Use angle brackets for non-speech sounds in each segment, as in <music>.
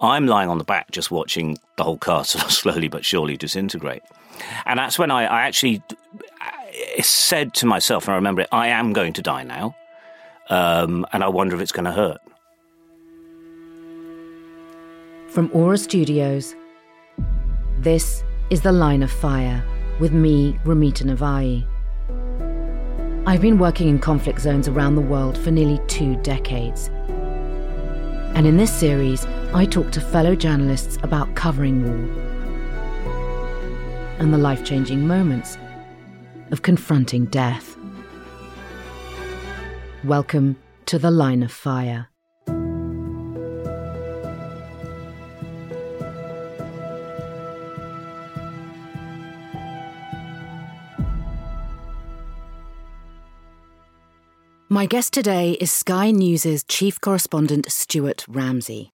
I'm lying on the back just watching the whole castle <laughs> slowly but surely disintegrate. And that's when I, I actually said to myself, and I remember it, I am going to die now. Um, and I wonder if it's going to hurt. From Aura Studios, this is The Line of Fire with me, Ramita Navai. I've been working in conflict zones around the world for nearly two decades. And in this series, I talk to fellow journalists about covering war and the life changing moments of confronting death. Welcome to the Line of Fire. My guest today is Sky News' chief correspondent, Stuart Ramsay.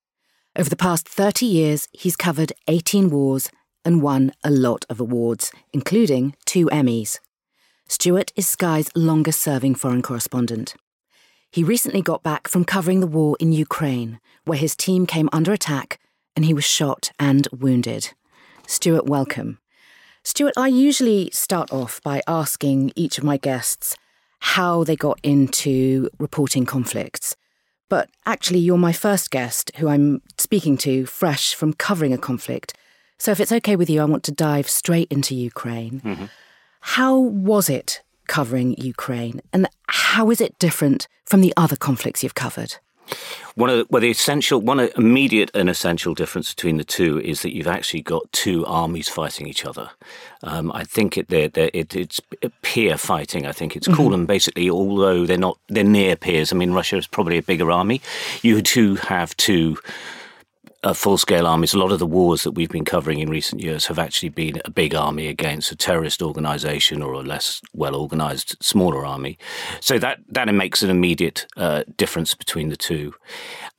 Over the past 30 years, he's covered 18 wars and won a lot of awards, including two Emmys. Stuart is Sky's longest serving foreign correspondent. He recently got back from covering the war in Ukraine, where his team came under attack and he was shot and wounded. Stuart, welcome. Stuart, I usually start off by asking each of my guests how they got into reporting conflicts. But actually, you're my first guest who I'm speaking to fresh from covering a conflict. So if it's okay with you, I want to dive straight into Ukraine. Mm-hmm. How was it covering Ukraine? And how is it different from the other conflicts you've covered? One of the, well, the essential, one immediate and essential difference between the two is that you've actually got two armies fighting each other. Um, I think it, they're, they're, it, it's peer fighting. I think it's mm-hmm. called, and basically, although they're not, they're near peers. I mean, Russia is probably a bigger army. You do have two uh, full scale armies. A lot of the wars that we've been covering in recent years have actually been a big army against a terrorist organization or a less well organized, smaller army. So that, that makes an immediate uh, difference between the two.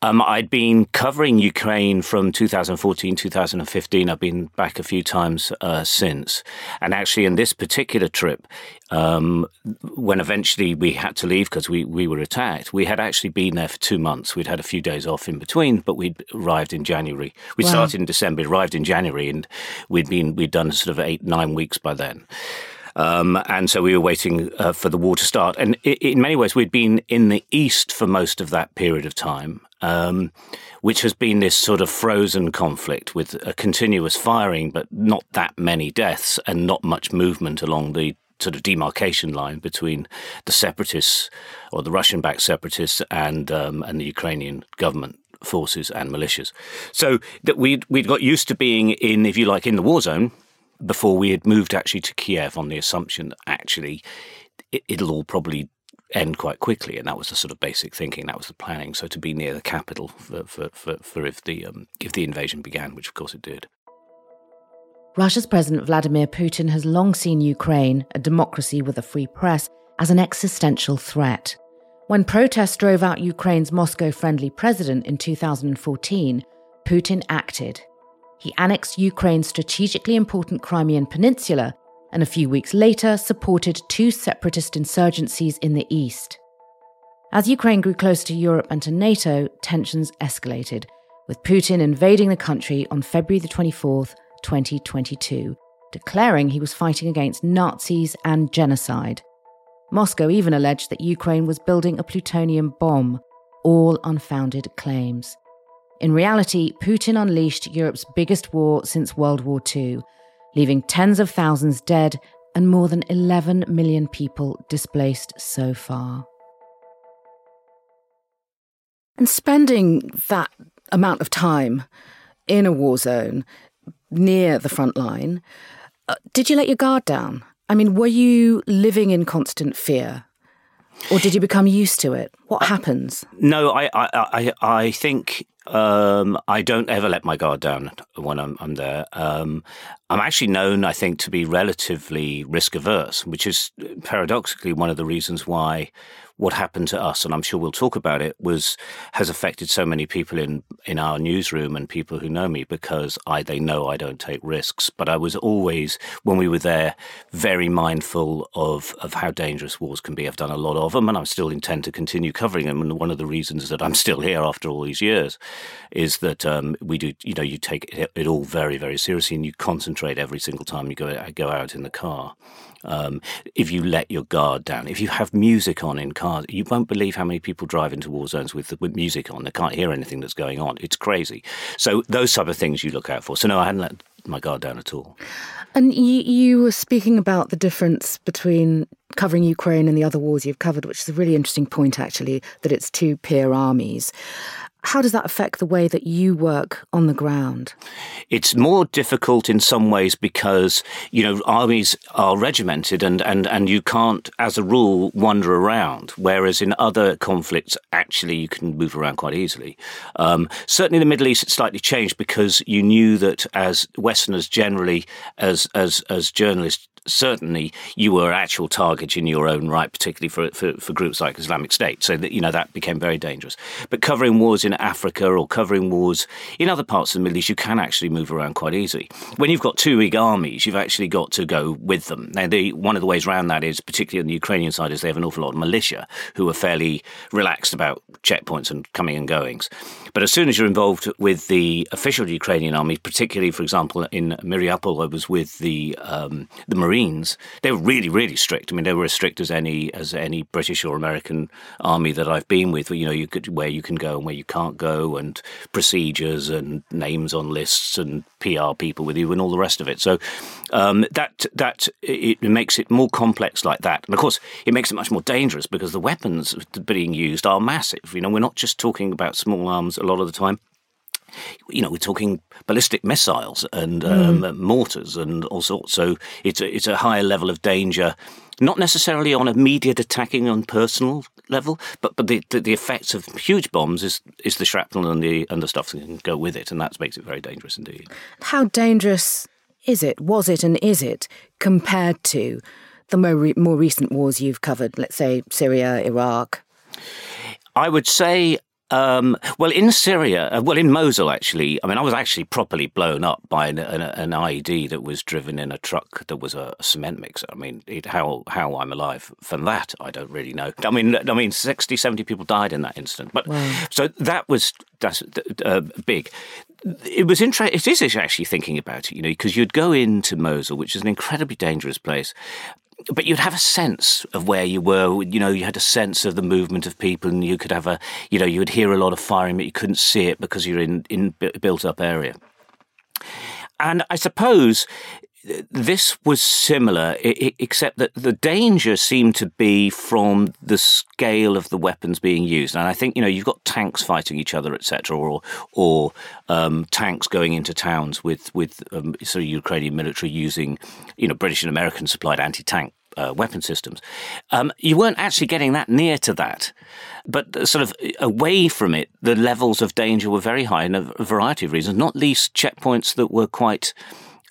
Um, I'd been covering Ukraine from 2014, 2015. I've been back a few times uh, since. And actually, in this particular trip, um, when eventually we had to leave because we, we were attacked, we had actually been there for two months. We'd had a few days off in between, but we'd arrived in January. We wow. started in December, arrived in January, and we'd been we'd done sort of eight nine weeks by then. Um, and so we were waiting uh, for the war to start. And in many ways, we'd been in the east for most of that period of time, um, which has been this sort of frozen conflict with a continuous firing, but not that many deaths and not much movement along the sort of demarcation line between the separatists or the Russian-backed separatists and um, and the Ukrainian government forces and militias. So that we'd we'd got used to being in, if you like, in the war zone before we had moved actually to Kiev on the assumption that actually it, it'll all probably end quite quickly, and that was the sort of basic thinking. That was the planning. So to be near the capital for for, for, for if the um, if the invasion began, which of course it did. Russia's President Vladimir Putin has long seen Ukraine, a democracy with a free press, as an existential threat. When protests drove out Ukraine's Moscow friendly president in 2014, Putin acted. He annexed Ukraine's strategically important Crimean Peninsula and a few weeks later supported two separatist insurgencies in the east. As Ukraine grew closer to Europe and to NATO, tensions escalated, with Putin invading the country on February the 24th, 2022, declaring he was fighting against Nazis and genocide. Moscow even alleged that Ukraine was building a plutonium bomb, all unfounded claims. In reality, Putin unleashed Europe's biggest war since World War II, leaving tens of thousands dead and more than 11 million people displaced so far. And spending that amount of time in a war zone near the front line. Uh, did you let your guard down? I mean, were you living in constant fear? Or did you become used to it? What happens? No, I, I, I, I think um, I don't ever let my guard down when I'm, I'm there. Um, I'm actually known, I think, to be relatively risk averse, which is paradoxically one of the reasons why what happened to us, and I'm sure we'll talk about it, was has affected so many people in in our newsroom and people who know me because I they know I don't take risks. But I was always when we were there very mindful of of how dangerous wars can be. I've done a lot of them, and I still intend to continue covering them. And one of the reasons that I'm <laughs> still here after all these years is that um, we do you know you take it, it all very very seriously and you concentrate every single time you go go out in the car. Um, if you let your guard down, if you have music on in cars, you won't believe how many people drive into war zones with, with music on. They can't hear anything that's going on. It's crazy. So those type of things you look out for. So no, I hadn't let my guard down at all. And you, you were speaking about the difference between covering Ukraine and the other wars you've covered, which is a really interesting point, actually, that it's two peer armies. How does that affect the way that you work on the ground? It's more difficult in some ways because, you know, armies are regimented and, and, and you can't, as a rule, wander around. Whereas in other conflicts, actually, you can move around quite easily. Um, certainly in the Middle East, it's slightly changed because you knew that as Westerners generally, as, as, as journalists, certainly you were actual targets in your own right, particularly for, for, for, groups like Islamic State. So that you know that became very dangerous. But covering wars in Africa or covering wars in other parts of the Middle East, you can actually move around quite easily. When you've got two big armies, you've actually got to go with them. Now, the, one of the ways around that is, particularly on the Ukrainian side, is they have an awful lot of militia who are fairly relaxed about checkpoints and coming and goings. But as soon as you're involved with the official Ukrainian army, particularly, for example, in Mariupol, I was with the um, the Marines, they were really, really strict. I mean, they were as strict as any as any British or American army that I've been with. You know, you could where you can go and where you can't go, and procedures and names on lists and PR people with you and all the rest of it. So um, that that it makes it more complex like that, and of course, it makes it much more dangerous because the weapons being used are massive. You know, we're not just talking about small arms a lot of the time you know, we're talking ballistic missiles and um, mm. mortars and all sorts. So it's a, it's a higher level of danger, not necessarily on immediate attacking on personal level, but but the, the, the effects of huge bombs is is the shrapnel and the and the stuff that can go with it, and that makes it very dangerous indeed. How dangerous is it? Was it and is it compared to the more re- more recent wars you've covered? Let's say Syria, Iraq. I would say um, well, in Syria, uh, well, in Mosul, actually, I mean, I was actually properly blown up by an, an, an IED that was driven in a truck that was a, cement mixer. I mean, it, how how I'm alive from that, I don't really know. I mean, I mean, 60, 70 people died in that incident. But wow. so that was that's uh, big it was interesting. It is actually thinking about it, you know, because you'd go into Mosul, which is an incredibly dangerous place, but you'd have a sense of where you were. You know, you had a sense of the movement of people, and you could have a, you know, you would hear a lot of firing, but you couldn't see it because you're in in built up area. And I suppose this was similar, except that the danger seemed to be from the scale of the weapons being used. And I think you know you've got tanks fighting each other, etc., or or um, tanks going into towns with with um, sort of Ukrainian military using you know British and American supplied anti tank uh, weapon systems. Um, you weren't actually getting that near to that, but sort of away from it, the levels of danger were very high in a variety of reasons, not least checkpoints that were quite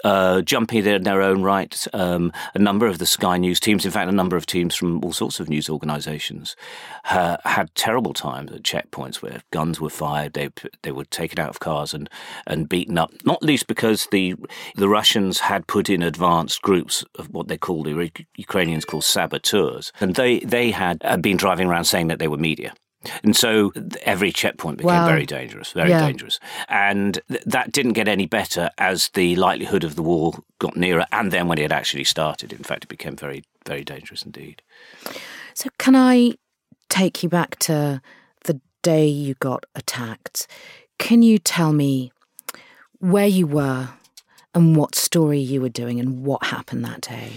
uh, jumpy in their own right. Um, a number of the Sky News teams, in fact, a number of teams from all sorts of news organisations, uh, had terrible times at checkpoints where guns were fired. They they were taken out of cars and and beaten up. Not least because the the Russians had put in advanced groups of what they called the Ukrainians called saboteurs, and they they had been driving around saying that they were media. And so every checkpoint became wow. very dangerous, very yeah. dangerous. And th- that didn't get any better as the likelihood of the war got nearer. And then when it actually started, in fact, it became very, very dangerous indeed. So, can I take you back to the day you got attacked? Can you tell me where you were and what story you were doing and what happened that day?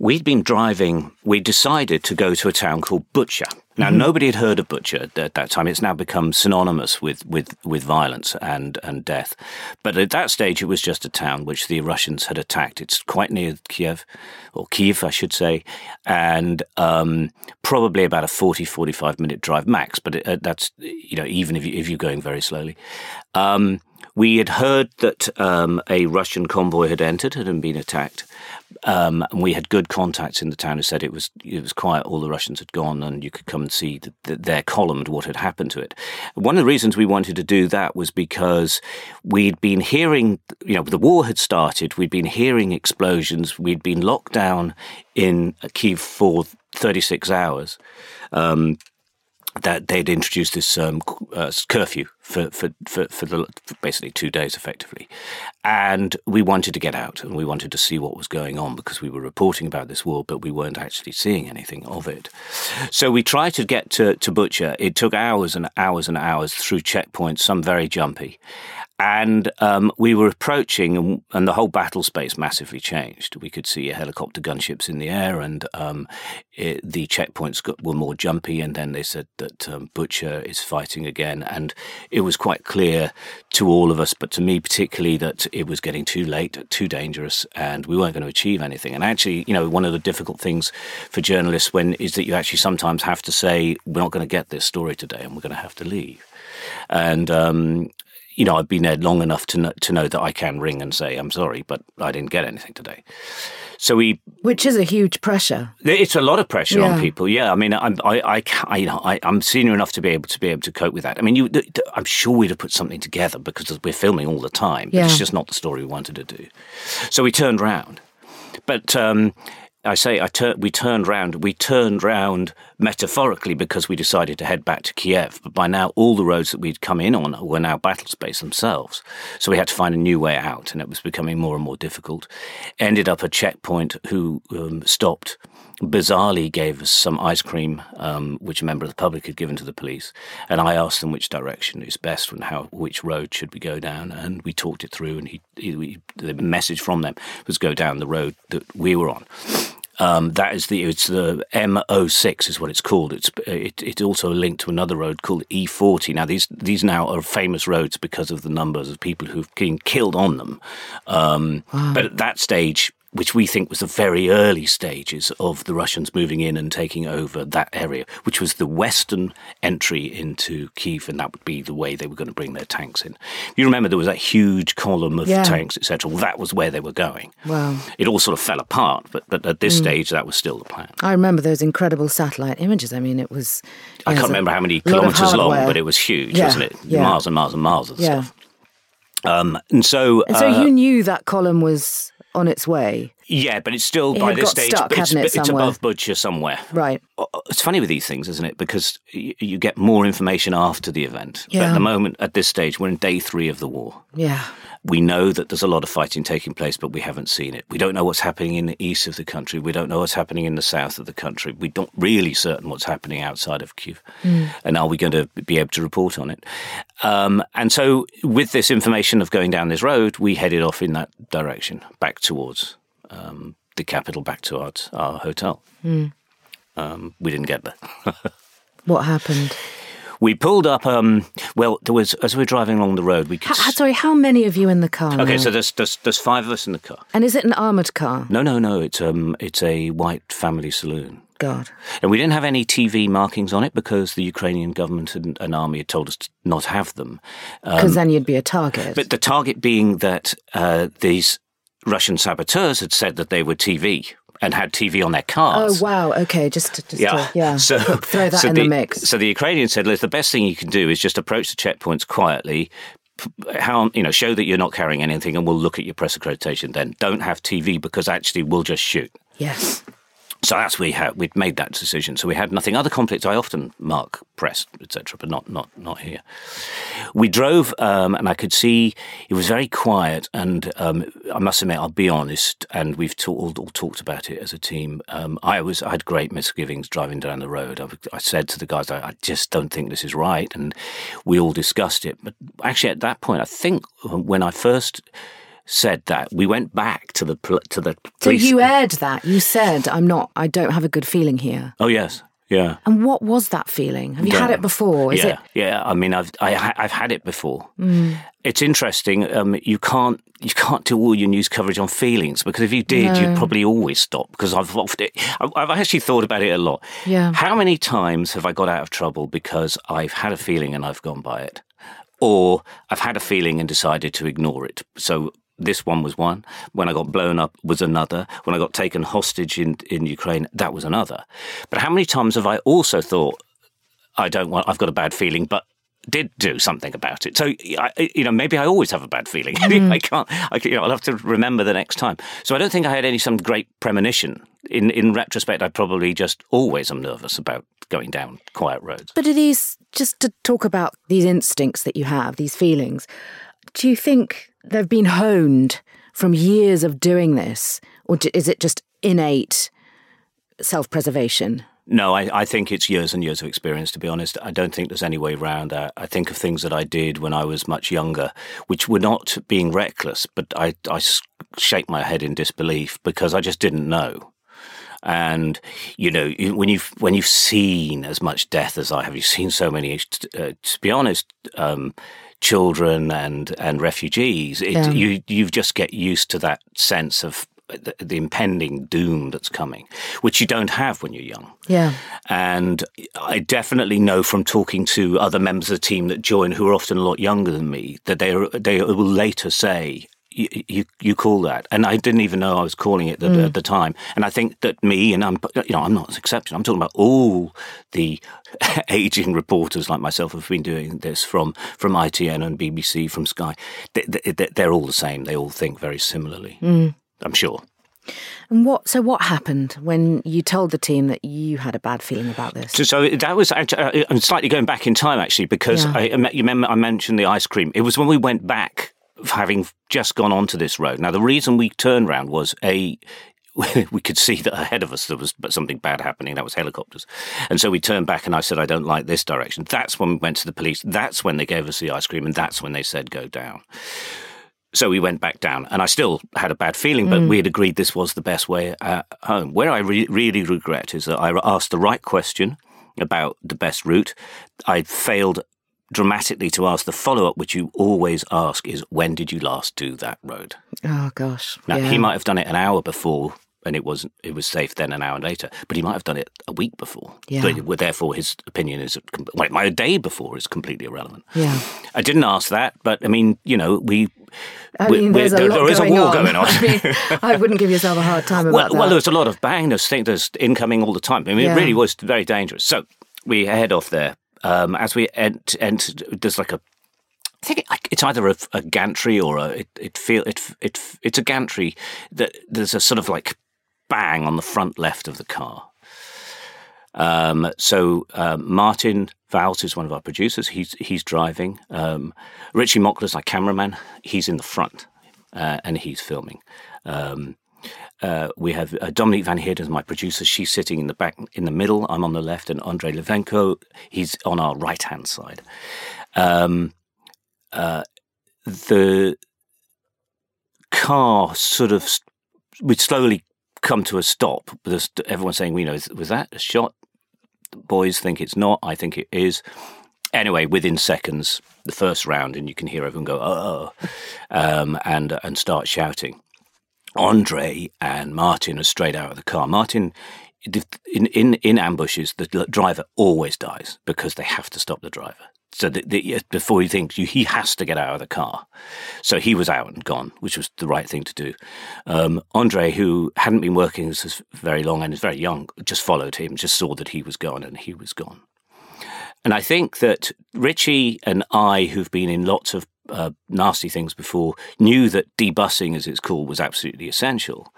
We'd been driving, we decided to go to a town called Bucha. Now, mm-hmm. nobody had heard of Bucha at that time. It's now become synonymous with, with, with violence and, and death. But at that stage, it was just a town which the Russians had attacked. It's quite near Kiev, or Kiev, I should say, and um, probably about a 40, 45 minute drive max. But it, uh, that's, you know, even if, you, if you're going very slowly. Um, we had heard that um, a Russian convoy had entered and been attacked. Um, and we had good contacts in the town who said it was it was quiet. All the Russians had gone, and you could come and see the, the, their column and what had happened to it. One of the reasons we wanted to do that was because we'd been hearing, you know, the war had started. We'd been hearing explosions. We'd been locked down in Kiev for 36 hours. Um, that they'd introduced this um, uh, curfew for, for, for, for, the, for basically two days effectively. And we wanted to get out and we wanted to see what was going on because we were reporting about this war, but we weren't actually seeing anything of it. So we tried to get to, to Bucha. It took hours and hours and hours through checkpoints, some very jumpy. And um, we were approaching, and, and, the whole battle space massively changed. We could see helicopter gunships in the air, and um, it, the checkpoints got, were more jumpy. And then they said that um, Bucha is fighting again. And it was quite clear to all of us, but to me particularly, that it was getting too late, too dangerous, and we weren't going to achieve anything. And actually, you know, one of the difficult things for journalists when is that you actually sometimes have to say, we're not going to get this story today, and we're going to have to leave. And um, you know, I've been there long enough to know, to know that I can ring and say I'm sorry, but I didn't get anything today. So we, which is a huge pressure. It's a lot of pressure yeah. on people. Yeah, I mean, I'm I, I, I you know I, am senior enough to be able to be able to cope with that. I mean, you, I'm sure we'd have put something together because we're filming all the time. Yeah. It's just not the story we wanted to do. So we turned round, but um, I say I tur- we turned round. We turned round metaphorically because we decided to head back to Kiev. But by now, all the roads that we'd come in on were now battle space themselves. So we had to find a new way out, and it was becoming more and more difficult. Ended up a checkpoint who um, stopped bizarrely gave us some ice cream, um, which a member of the public had given to the police, and I asked them which direction is best and how which road should we go down, and we talked it through. And he, he the message from them was go down the road that we were on. Um, that is the it's the M06 is what it's called. It's it, it's also linked to another road called E40. Now these these now are famous roads because of the numbers of people who've been killed on them. Um, wow. But at that stage, which we think was the very early stages of the Russians moving in and taking over that area, which was the western entry into Kiev, and that would be the way they were going to bring their tanks in. You remember there was that huge column of yeah. tanks, etc. Well, that was where they were going. Wow. It all sort of fell apart, but, but at this mm. stage, that was still the plan. I remember those incredible satellite images. I mean, it was. I can't remember how many kilometres long, but it was huge, yeah. wasn't it? Yeah. Miles and miles and miles of yeah. stuff. Um, and so, and so uh, you knew that column was on its way. Yeah, but it's still it by this stage. Stuck, it's, it, it's above Bucha somewhere. Right. Uh, uh, it's funny with these things, isn't it? Because you, you get more information after the event. Yeah. But at the moment, at this stage, we're in day three of the war. Yeah. We know that there's a lot of fighting taking place, but we haven't seen it. We don't know what's happening in the east of the country. We don't know what's happening in the south of the country. We don't really certain what's happening outside of Kiev. Mm. And are we going to be able to report on it? Um, and so, with this information of going down this road, we headed off in that direction, back towards um, the capital, back to our, our hotel. Mm. Um, we didn't get there. <laughs> what happened? We pulled up. Um, well, there was as we were driving along the road. We could. H- sorry, how many of you in the car? Okay, now? so there's, there's there's five of us in the car. And is it an armored car? No, no, no. It's um it's a white family saloon. God. And we didn't have any TV markings on it because the Ukrainian government and, and army had told us to not have them. Because um, then you'd be a target. But the target being that uh, these Russian saboteurs had said that they were TV and had TV on their cars. Oh wow! Okay, just just yeah. To, yeah. So throw that so in the, the mix. So the Ukrainians said, "The best thing you can do is just approach the checkpoints quietly." How you know? Show that you're not carrying anything, and we'll look at your press accreditation. Then don't have TV because actually we'll just shoot. Yes. So that's we had we'd made that decision. So we had nothing. Other conflicts I often mark press, etc., but not not not here. We drove, um, and I could see it was very quiet. And um, I must admit, I'll be honest, and we've all, all, talked about it as a team. Um, I was I had great misgivings driving down the road. I, I said to the guys, I, I, just don't think this is right, and we all discussed it. But actually, at that point, I think when I first said that. We went back to the to the police. So you aired that. You said, "I'm not. I don't have a good feeling here." Oh yes. Yeah. And what was that feeling? Have you yeah. had it before? Is yeah. it? Yeah. I mean, I've I, have i have had it before. Mm. It's interesting. Um, you can't you can't do all your news coverage on feelings because if you did, no. you'd probably always stop. Because I've I've actually thought about it a lot. Yeah. How many times have I got out of trouble because I've had a feeling and I've gone by it? or I've had a feeling and decided to ignore it. So this one was one. When I got blown up was another. When I got taken hostage in, in Ukraine, that was another. But how many times have I also thought, I don't want, I've got a bad feeling, but did do something about it. So, I, you know, maybe I always have a bad feeling. <laughs> Mm. I can't, I, you know, I'll have to remember the next time. So I don't think I had any some great premonition. In, in retrospect, I probably just always am nervous about going down quiet roads. But are these, just to talk about these instincts that you have, these feelings, do you think they've been honed from years of doing this? Or is it just innate self preservation? No, I, I, think it's years and years of experience, to be honest. I don't think there's any way around that. I think of things that I did when I was much younger, which were not being reckless, but I, I shake my head in disbelief because I just didn't know. And you know, when you've when you've seen as much death as I have, you've seen so many. Uh, to be honest, um, children and and refugees, it, yeah. you you just get used to that sense of the, the, impending doom that's coming, which you don't have when you're young. Yeah. And I definitely know from talking to other members of the team that join who are often a lot younger than me that they are, they will later say, you, you, you call that, and I didn't even know I was calling it mm. at the time. And I think that me and I'm you know I'm not an exception. I'm talking about all the <laughs> aging reporters like myself have been doing this from from ITN and BBC from Sky. They, are all the same. They all think very similarly. Mm. I'm sure. And what? So what happened when you told the team that you had a bad feeling about this? So, so that was actually, uh, I'm slightly going back in time actually because yeah. I, you remember I mentioned the ice cream. It was when we went back having just gone onto this road. Now, the reason we turned around was a <laughs> we could see that ahead of us there was something bad happening. That was helicopters. And so we turned back and I said, I don't like this direction. That's when we went to the police. That's when they gave us the ice cream. And that's when they said, go down. So we went back down, and I still had a bad feeling, but mm. we had agreed this was the best way uh, home. Where I re- really regret is that I asked the right question about the best route. I failed dramatically to ask the follow up, which you always ask, is when did you last do that road? Oh gosh! Now yeah. he might have done it an hour before and it was it was safe then an hour later. But he might have done it a week before. Yeah. But therefore, his opinion is well, my day before is completely irrelevant. Yeah. I didn't ask that, but I mean, you know, we. I mean, there's a lot there is a war on. going on. <laughs> I, mean, I wouldn't give yourself a hard time about well, that. Well, there's a lot of bang. There's, there's incoming all the time. I mean, yeah. it really was very dangerous. So we head off there. Um, as we entered, there's like a I think it's either a, a, gantry or a it, it feel it it it's a gantry that there's a sort of like bang on the front left of the car. Um, so um, Martin Vowles is one of our producers. He's he's driving. Um, Richie Mockler's our cameraman. He's in the front uh, and he's filming. Um, uh, we have uh, Dominique Van Heerden, my producer. She's sitting in the back, in the middle. I'm on the left, and Andrei Levenko, he's on our right hand side. Um, uh, the car sort of we slowly come to a stop. There's everyone saying, you know, was that a shot? The boys think it's not. I think it is. Anyway, within seconds, the first round, and you can hear everyone go, oh, um, and and start shouting. Andre and Martin are straight out of the car. Martin, in in in ambushes, the driver always dies because they have to stop the driver. So the, the, before he thinks, he has to get out of the car. So he was out and gone, which was the right thing to do. Um, Andre, who hadn't been working very long and is very young, just followed him, just saw that he was gone, and he was gone. And I think that Richie and I, who've been in lots of uh, nasty things before, knew that debussing, as it's called, was absolutely essential.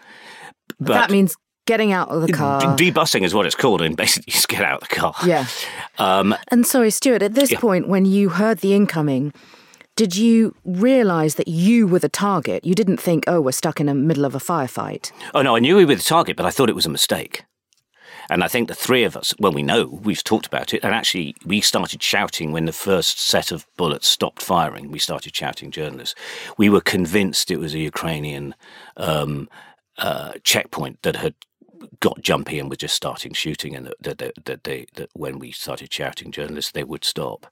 But that means getting out of the car. Debussing is what it's called, and <laughs> basically just get out of the car. Yeah. Um, and sorry, Stuart, at this yeah. point, when you heard the incoming, did you realise that you were the target? You didn't think, oh, we're stuck in the middle of a firefight. Oh, no, I knew we were the target, but I thought it was a mistake. And I think the three of us, well, we know, we've talked about it. And actually, we started shouting when the first set of bullets stopped firing. We started shouting, journalists. We were convinced it was a Ukrainian um, uh, checkpoint that had got jumpy and were just starting shooting, and that, that, that, they, that when we started shouting journalists, they would stop.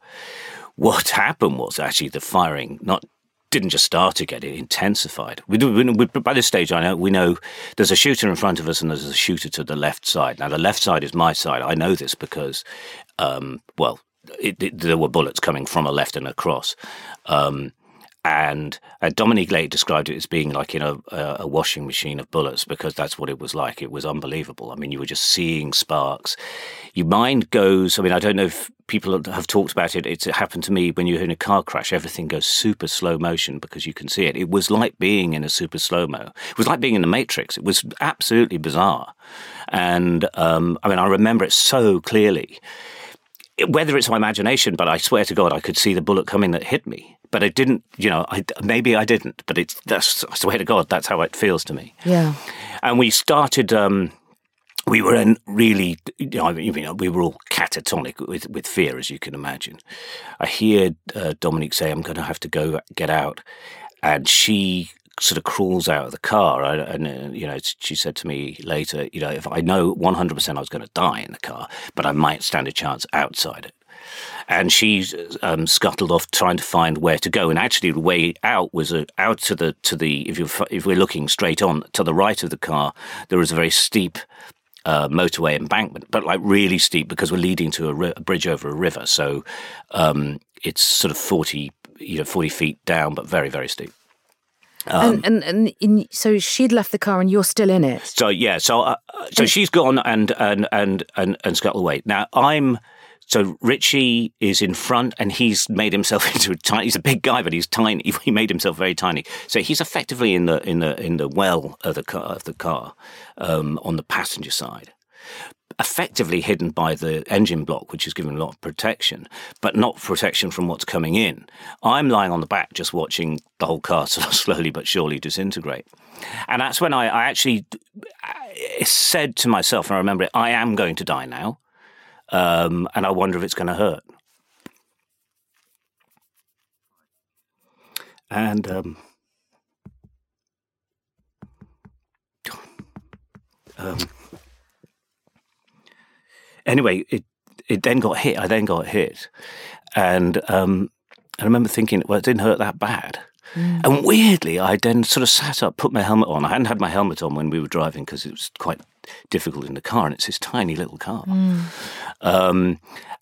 What happened was actually the firing not didn't just start again; it intensified. We, we, we, by this stage, I know we know there's a shooter in front of us and there's a shooter to the left side. Now, the left side is my side. I know this because, um, well, it, it, there were bullets coming from a left and across. Um, and uh, Dominique Late described it as being like in a, a, washing machine of bullets because that's what it was like. It was unbelievable. I mean, you were just seeing sparks. Your mind goes. I mean, I don't know if people have talked about it. It's, it happened to me when you're in a car crash. Everything goes super slow motion because you can see it. It was like being in a super slow mo. It was like being in the Matrix. It was absolutely bizarre. And um, I mean, I remember it so clearly whether it's my imagination, but I swear to God, I could see the bullet coming that hit me. But it didn't, you know, I, maybe I didn't, but it's, that's, I swear to God, that's how it feels to me. Yeah. And we started, um, we were in really, you know, we were all catatonic with, with fear, as you can imagine. I hear uh, Dominique say, I'm going to have to go get out. And she sort of crawls out of the car. And, uh, you know, she said to me later, you know, if I know 100% I was going to die in the car, but I might stand a chance outside it. And she um, scuttled off trying to find where to go. And actually, the way out was uh, out to the to the if you if we're looking straight on to the right of the car, there was a very steep uh, motorway embankment, but like really steep because we're leading to a, ri- a bridge over a river. So um, it's sort of forty, you know, forty feet down, but very very steep. Um, and, and, and so she'd left the car, and you're still in it. So yeah, so uh, so and, she's gone and and and and and scuttled away. Now I'm. So Richie is in front, and he's made himself <laughs> into a tiny. He's a big guy, but he's tiny. <laughs> He made himself very tiny. So he's effectively in the in the in the well of the car of the car um, on the passenger side effectively hidden by the engine block, which is giving a lot of protection, but not protection from what's coming in. I'm lying on the back just watching the whole car <laughs> sort of slowly but surely disintegrate. And that's when I, I actually said to myself, and I remember it, I am going to die now. Um, and I wonder if it's going to hurt. And um, um, anyway, it it then got hit. I then got hit, and um, I remember thinking, well, it didn't hurt that bad. Mm. And weirdly, I then sort of sat up, put my helmet on. I hadn't had my helmet on when we were driving because it was quite difficult in the car, and it's this tiny little car. Mm. Um,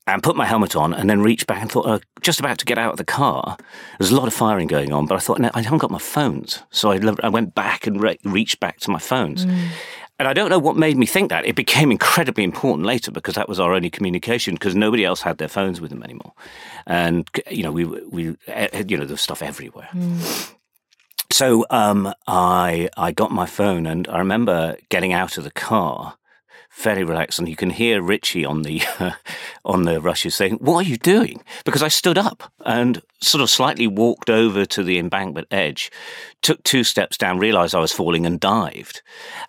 and put my helmet on, and then reached back and thought, uh, just about to get out of the car. There's a lot of firing going on, but I thought, no, I haven't got my phones. So I, I went back and re- reached back to my phones. Mm. And I don't know what made me think that. It became incredibly important later because that was our only communication because nobody else had their phones with them anymore. And, you know, we, we you know, there's stuff everywhere. Mm. So um, I, I got my phone and I remember getting out of the car fairly relaxed, and you can hear Richie on the uh, <laughs> on the rushes saying, "What are you doing?" Because I stood up and sort of slightly walked over to the embankment edge, took two steps down, realised I was falling, and dived.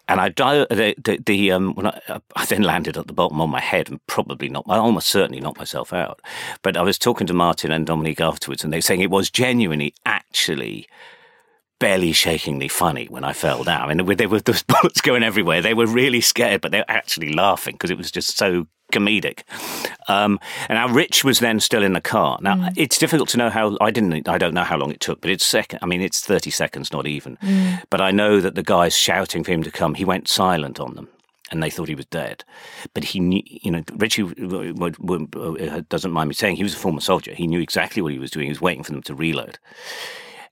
And I dived. The, the, the um, when I, I, then landed at the bottom on my head and probably not. I almost certainly knocked myself out. But I was talking to Martin and Dominique afterwards, and they were saying it was genuinely, actually barely shakingly funny when I fell down. I mean, there were those <laughs> bullets going everywhere. They were really scared, but they were actually laughing because it was just so comedic. Um, and now Rich was then still in the car. Now mm. it's difficult to know how. I didn't. I don't know how long it took, but it's second. I mean, it's thirty seconds, not even. Mm. But I know that the guys shouting for him to come. He went silent on them. And they thought he was dead, but he knew. You know, Richie uh, doesn't mind me saying he was a former soldier. He knew exactly what he was doing. He was waiting for them to reload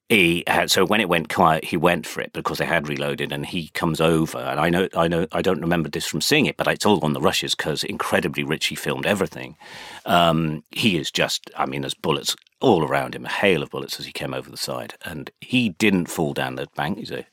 he had, so when it went quiet, he went for it because they had reloaded, and he comes over, and I know, I know, I don't remember this from seeing it, but it's all on the rushes because incredibly Richie filmed everything. Um, he is just, I mean, there's bullets all around him, a hail of bullets as he came over the side. And he didn't fall down the bank. He's a,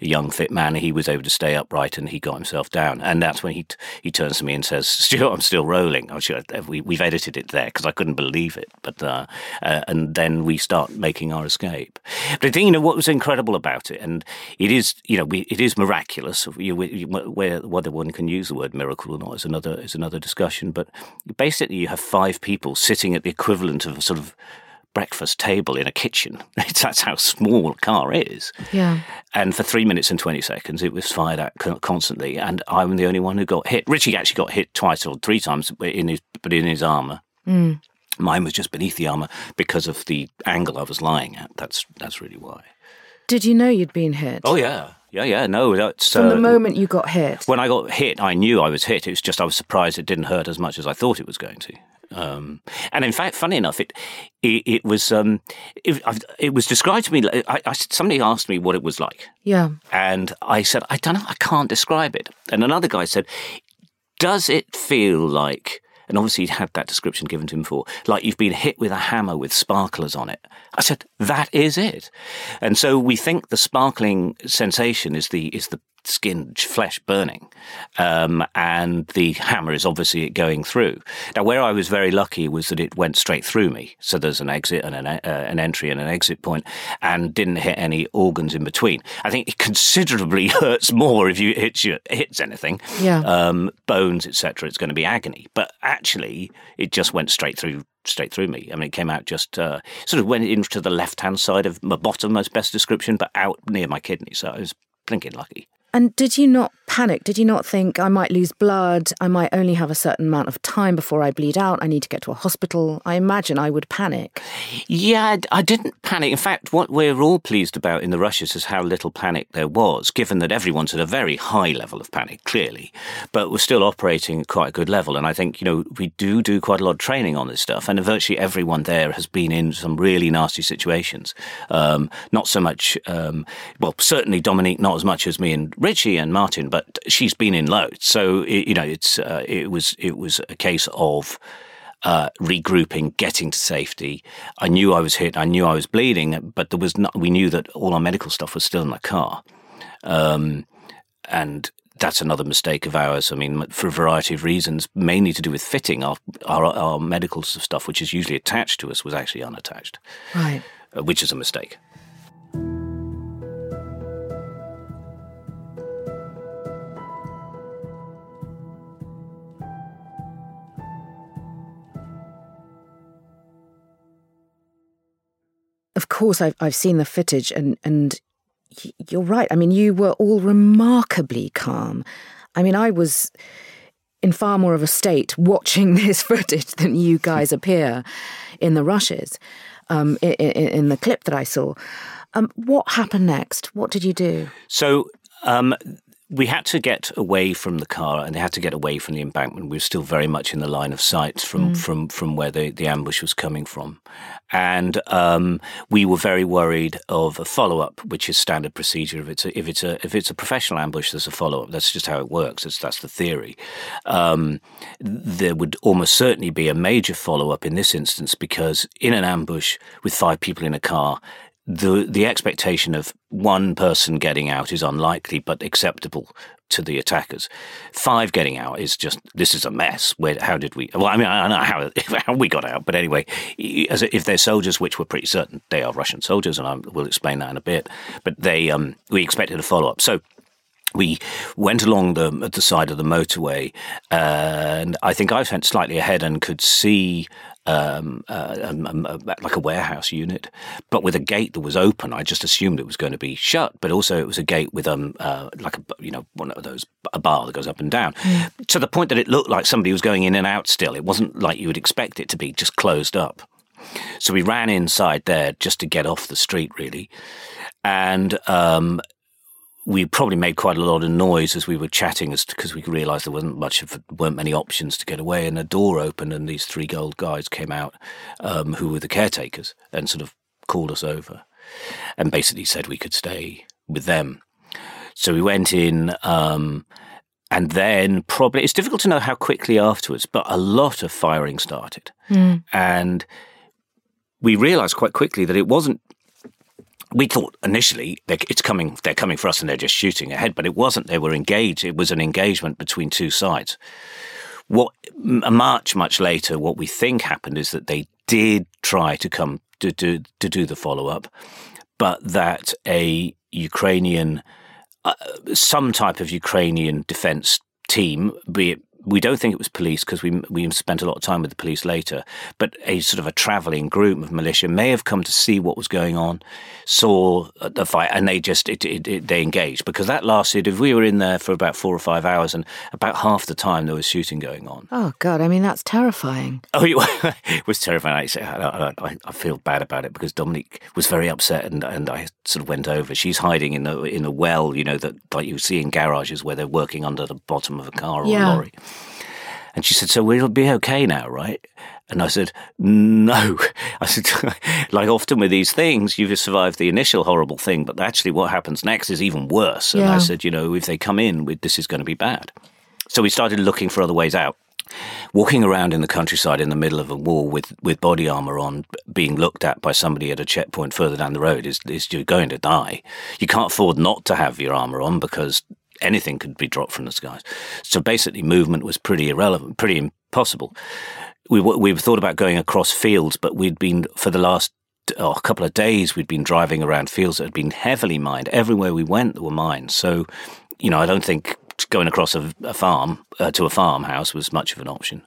a, young, fit man. He was able to stay upright and he got himself down. And that's when he he turns to me and says, Stuart, I'm still rolling. I'm sure we, we've edited it there because I couldn't believe it. But uh, uh, And then we start making our escape. But I think, you know, what was incredible about it, and it is, you know, we, it is miraculous. Where, whether one can use the word miracle or not is another, is another discussion. But basically, you have five people sitting at the equivalent of a sort of breakfast table in a kitchen. <laughs> That's how small a car is. Yeah. And for three minutes and 20 seconds, it was fired at constantly. And I'm the only one who got hit. Richie actually got hit twice or three times, in his, but in his armour. Mm. Mine was just beneath the armour because of the angle I was lying at. That's, that's really why. Did you know you'd been hit? Oh, yeah. Yeah, yeah, no, that's from uh, the moment you got hit. When I got hit, I knew I was hit. It was just I was surprised it didn't hurt as much as I thought it was going to. Um, and in fact, funny enough, it it, it was um, it, it, was described to me. I, I, somebody asked me what it was like. Yeah, and I said I don't know. I can't describe it. And another guy said, "Does it feel like?" And obviously, he'd had that description given to him before, like you've been hit with a hammer with sparklers on it. I said, that is it. And so we think the sparkling sensation is the is the skin, flesh burning. Um, and the hammer is obviously going through. Now, where I was very lucky was that it went straight through me. So there's an exit and an, uh, an entry and an exit point and didn't hit any organs in between. I think it considerably <laughs> hurts more if you hit your, hits anything. Yeah. Um, bones, etc. It's going to be agony. But actually, it just went straight through straight through me. I mean, it came out just uh, sort of went into the left hand side of my bottom, as best description, but out near my kidney. So I was blinking lucky. And did you not panic? Did you not think I might lose blood? I might only have a certain amount of time before I bleed out. I need to get to a hospital. I imagine I would panic. Yeah, I didn't panic. In fact, what we're all pleased about in the rushes is how little panic there was, given that everyone's at a very high level of panic, clearly, but we're still operating at quite a good level. And I think, you know, we do do quite a lot of training on this stuff, and virtually everyone there has been in some really nasty situations. Um, not so much, um, well, certainly Dominique, not as much as me and Richie and Martin, but she's been in loads. So it, you know, it's uh, it was it was a case of. Uh, regrouping, getting to safety. I knew I was hit. I knew I was bleeding, but there was not. We knew that all our medical stuff was still in the car, um, and that's another mistake of ours. I mean, for a variety of reasons, mainly to do with fitting. Our our, our medical stuff, which is usually attached to us, was actually unattached, right? Uh, which is a mistake. Course, I've, I've seen the footage, and, and you're right. I mean, you were all remarkably calm. I mean, I was in far more of a state <laughs> watching this footage than you guys <laughs> appear in the rushes, um, in, in, in, the clip that I saw. Um, what happened next? What did you do? So, um, we had to get away from the car and they had to get away from the embankment. We were still very much in the line of sight from, mm. from, from where the, the ambush was coming from. And um, we were very worried of a follow up, which is standard procedure. If it's a, if it's a, if it's a professional ambush, there's a follow up. That's just how it works. That's, that's the theory. Um, there would almost certainly be a major follow up in this instance because in an ambush with five people in a car, the the expectation of one person getting out is unlikely but acceptable to the attackers. Five getting out is just this is a mess. Where how did we? Well, I mean, I don't know how <laughs> how we got out, but anyway, as if they're soldiers, which we're pretty certain they are Russian soldiers, and I will explain that in a bit. But they um, we expected a follow up. So we went along the the side of the motorway, and I think I went slightly ahead and could see um, uh, um, uh, like a warehouse unit, but with a gate that was open. I just assumed it was going to be shut, but also it was a gate with um uh, like a you know one of those a bar that goes up and down, mm. to the point that it looked like somebody was going in and out. Still, it wasn't like you would expect it to be just closed up. So we ran inside there just to get off the street, really, and um, we probably made quite a lot of noise as we were chatting, as because we realised there wasn't much of weren't many options to get away. And a door opened, and these three gold guys came out, um, who were the caretakers, and sort of called us over, and basically said we could stay with them. So we went in, um, and then probably it's difficult to know how quickly afterwards, but a lot of firing started, mm. and we realised quite quickly that it wasn't we thought initially it's coming they're coming for us and they're just shooting ahead but it wasn't. They were engaged it was an engagement between two sides. What much much later what we think happened is that they did try to come to do to do the follow up but that a ukrainian uh, some type of ukrainian defense team be it we don't think it was police because we we spent a lot of time with the police later, but a sort of a travelling group of militia may have come to see what was going on, saw the fight, and they just it, it, it, they engaged because that lasted. If we were in there for about four or five hours, and about half the time there was shooting going on. Oh God! I mean, that's terrifying. <laughs> Oh, it was terrifying. I, I, I, feel bad about it because Dominique was very upset, and, and I sort of went over. She's hiding in the in a well, you know, that like you see in garages where they're working under the bottom of a car or yeah. a lorry. And she said, So we'll be okay now, right? And I said, no. <laughs> I said, <laughs> like often with these things, you've survived the initial horrible thing, but actually what happens next is even worse. And yeah. I said, you know, if they come in, this is going to be bad. So we started looking for other ways out. Walking around in the countryside in the middle of a war with, with body armor on, being looked at by somebody at a checkpoint further down the road is, is you're going to die. You can't afford not to have your armor on because anything could be dropped from the skies. So basically, movement was pretty irrelevant, pretty impossible. We we thought about going across fields, but we'd been for the last oh, a couple of days we'd been driving around fields that had been heavily mined. Everywhere we went, there were mines. So, you know, I don't think going across a, a farm uh, to a farmhouse was much of an option.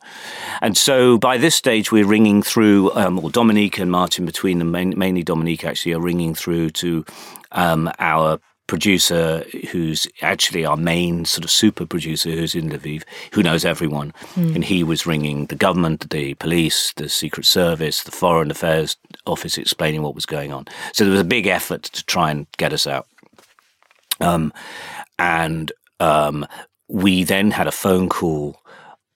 And so by this stage, we're ringing through, um, or Dominique and Martin between them, mainly Dominique actually, are ringing through to um, our producer who's actually our main sort of super producer who's in Lviv, who knows everyone. Mm. And he was ringing the government, the police, the Secret Service, the Foreign Affairs Office explaining what was going on. So there was a big effort to try and get us out. Um, and um, we then had a phone call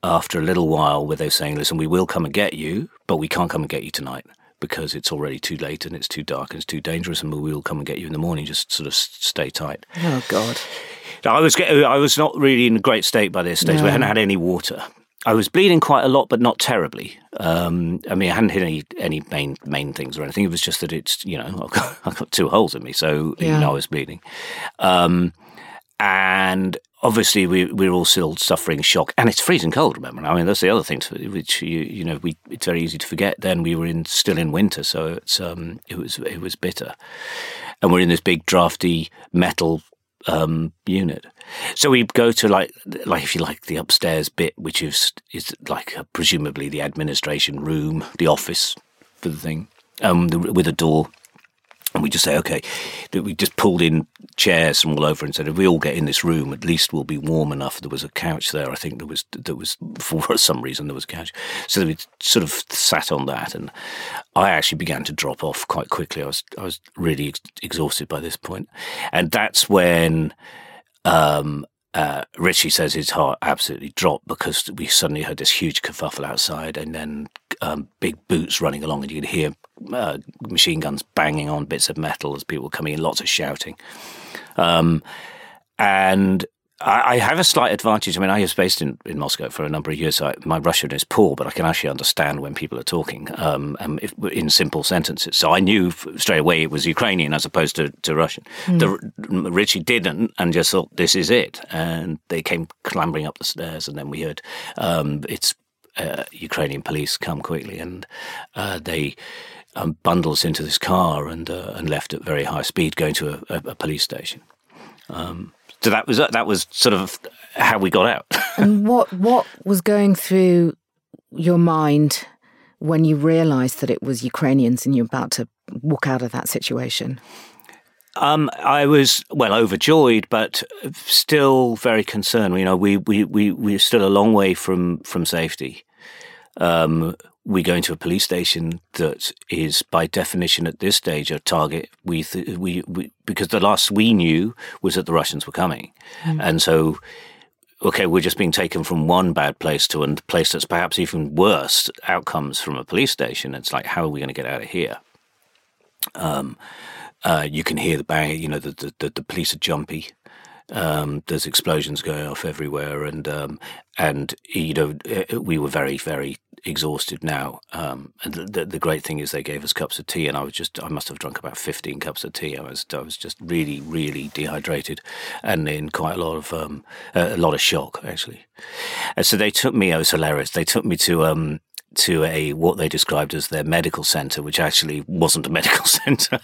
after a little while where they were saying, listen, we will come and get you, but we can't come and get you tonight because it's already too late and it's too dark and it's too dangerous, and we will come and get you in the morning. Just sort of stay tight. Oh God! I was getting—I was not really in a great state by this stage. No. We hadn't had any water. I was bleeding quite a lot, but not terribly. Um, I mean, I hadn't hit any any main main things or anything. It was just that it's you know I've got, <laughs> I've got two holes in me, so yeah. you know I was bleeding. Um, and obviously we we're all still suffering shock, and it's freezing cold. Remember, I mean that's the other thing to, which you you know we it's very easy to forget. Then we were in still in winter, so it's um it was it was bitter, and we're in this big drafty metal um, unit. So we go to like like if you like the upstairs bit, which is is like a, presumably the administration room, the office for the thing, um, the, with a door. And we just say, okay, we just pulled in chairs from all over and said, if we all get in this room, at least we'll be warm enough. There was a couch there. I think there was, there was, <laughs> for some reason, there was a couch. So we sort of sat on that. And I actually began to drop off quite quickly. I was, I was really ex- exhausted by this point. And that's when, um, uh, Richie says his heart absolutely dropped because we suddenly heard this huge kerfuffle outside, and then um, big boots running along, and you could hear uh, machine guns banging on bits of metal as people were coming in, lots of shouting. Um, and I, I, have a slight advantage. I mean, I was based in, in Moscow for a number of years, so I, my Russian is poor, but I can actually understand when people are talking um, if, in simple sentences. So I knew straight away it was Ukrainian as opposed to, to Russian. Mm. The, Richie didn't and just thought, this is it. And they came clambering up the stairs, and then we heard um, it's uh, Ukrainian police come quickly, and uh, they um, bundled us into this car and uh, and left at very high speed, going to a, a, a police station. Um, so that was that was sort of how we got out. <laughs> and what what was going through your mind when you realised that it was Ukrainians and you're about to walk out of that situation? Um, I was well overjoyed, but still very concerned. You know, we we we we're still a long way from from safety. Um, we go into a police station that is, by definition, at this stage, a target. We, th- we, we because the last we knew was that the Russians were coming, mm. and so okay, we're just being taken from one bad place to a place that's perhaps even worse outcomes from a police station. It's like, how are we going to get out of here? Um, uh, you can hear the bang. You know, the, the, the police are jumpy. Um, there's explosions going off everywhere, and um, and you know uh, we were very very exhausted now. Um, and the, the, great thing is they gave us cups of tea, and I was just I must have drunk about fifteen cups of tea. I was I was just really really dehydrated, and in quite a lot of um, a lot of shock actually. And so they took me. It was hilarious. They took me to um, to a what they described as their medical center, which actually wasn't a medical <laughs> center.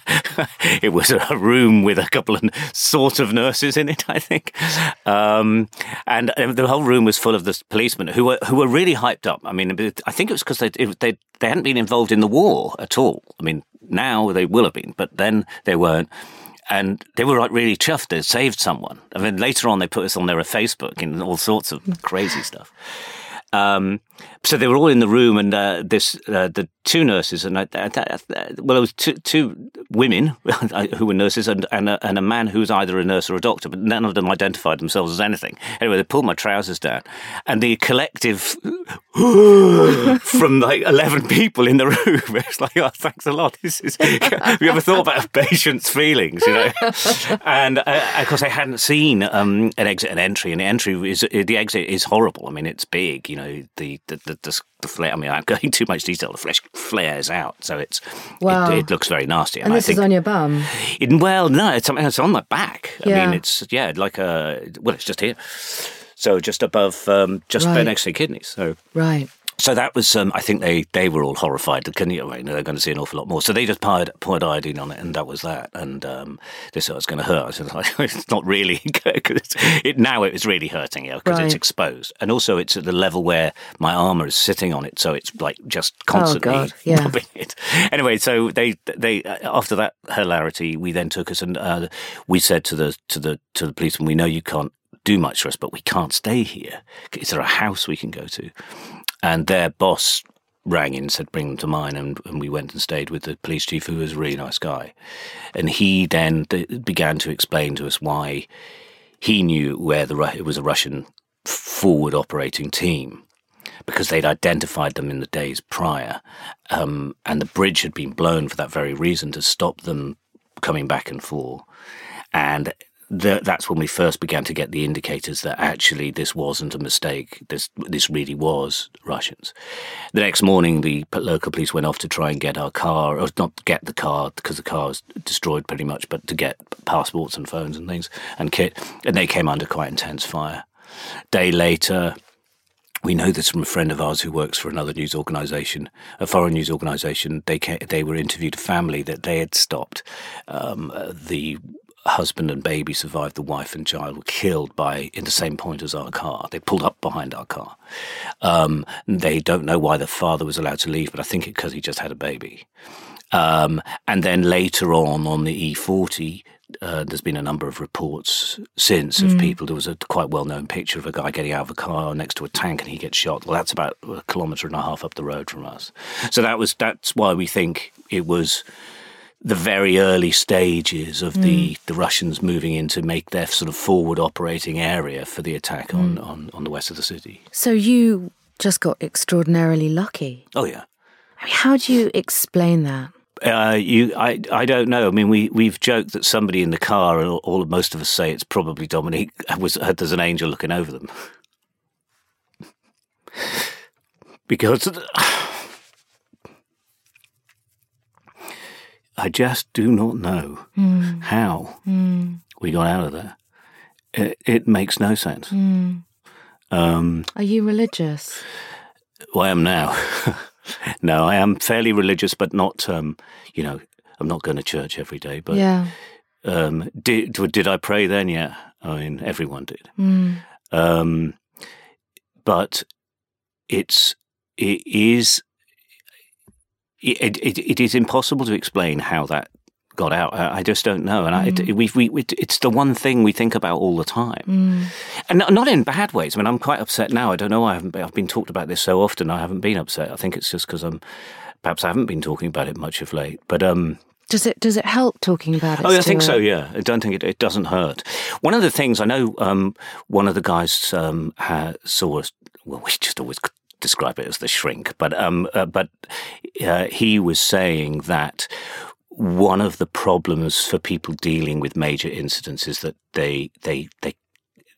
it was a room with a couple of sort of nurses in it, I think, um, and, the whole room was full of the policemen who were who were really hyped up. I mean, I think it was because they they they hadn't been involved in the war at all. I mean, now they will have been, but then they weren't and they were like really chuffed they saved someone. I mean, later on they put us on their Facebook and all sorts of crazy stuff. Um, so they were all in the room, and uh, this uh, the two nurses, and I, I, I, well, it was two, two women <laughs> who were nurses, and and a, and a, man who was either a nurse or a doctor, but none of them identified themselves as anything. Anyway, they pulled my trousers down, and the collective <gasps> from like eleven people in the room, <laughs> it's like, oh, thanks a lot. This is. have you ever thought about a patient's feelings? You know, and uh, of course, I hadn't seen um, an exit and entry, and the entry is the exit is horrible. I mean, it's big. You know, the the, the, the, the flare. I mean, I'm going <laughs> too much detail. The flesh flares out, so it's wow. it, it, looks very nasty. And, and this think, is on your bum. It, well, no, it's it's on my back. Yeah. I mean, it's yeah, like a well, it's just here. So just above, um, just right. next to the kidneys. So right so that was, um, I think they, they were all horrified. Can you, I mean, they're going to see an awful lot more. So they just poured, poured iodine on it, and that was that. And um, they said it's going to hurt. I said, <laughs> it's not really. <laughs> it, now it was really hurting, you because right. it's exposed. And also it's at the level where my armour is sitting on it. So it's like just constantly oh, God, <laughs> yeah. rubbing it. Anyway, so they, they after that hilarity, we then took us and uh, we said to the, to the, to the policeman, we know you can't do much for us, but we can't stay here. Is there a house we can go to? And their boss rang in and said, bring them to mine. And, and, we went and stayed with the police chief, who was a really nice guy. And he then th- began to explain to us why he knew where the it was a Russian forward operating team because they'd identified them in the days prior. Um, and the bridge had been blown for that very reason to stop them coming back and forth. And the, that's when we first began to get the indicators that actually this wasn't a mistake. This this really was Russians. The next morning, the local police went off to try and get our car, or not get the car because the car was destroyed pretty much, but to get passports and phones and things and kit, and they came under quite intense fire. Day later, we know this from a friend of ours who works for another news organisation, a foreign news organisation. They came, they were interviewed a family that they had stopped um, the husband and baby survived. The wife and child were killed by in the same point as our car. They pulled up behind our car. Um, they don't know why the father was allowed to leave, but I think it because he just had a baby. Um, and then later on, on the E40, uh, there's been a number of reports since of mm. people. There was a quite well known picture of a guy getting out of a car next to a tank and he gets shot. Well, that's about a kilometre and a half up the road from us. So that was that's why we think it was the very early stages of mm. the, the Russians moving in to make their sort of forward operating area for the attack mm. on, on, on the west of the city. So you just got extraordinarily lucky. Oh, yeah. I mean, how do you explain that? Uh, you, I, I don't know. I mean, we we've joked that somebody in the car, and all, all most of us say it's probably Dominique. <laughs> Was there's an angel looking over them <laughs> because I just do not know mm. how mm. we got out of there. It, it makes no sense. Mm. Um, Are you religious? Well, I am now. <laughs> no, I am fairly religious, but not. Um, you know, I'm not going to church every day. But yeah. Um, did did I pray then? Yeah, I mean everyone did. Hmm. Um, but it's it is it, it, it is impossible to explain how that got out. I just don't know, and mm. I, we, we, it's the one thing we think about all the time, mm. and not in bad ways. I mean, I'm quite upset now. I don't know. I haven't. Been, I've been talked about this so often. I haven't been upset. I think it's just because I'm. Perhaps I haven't been talking about it much of late, but um, does it does it help talking about it? Oh, I think so. Yeah, I don't think it, it doesn't hurt. One of the things I know, um, one of the guys um, saw us. Well, <laughs> we just always describe it as the shrink, but um, uh, but uh, he was saying that one of the problems for people dealing with major incidents is that they they they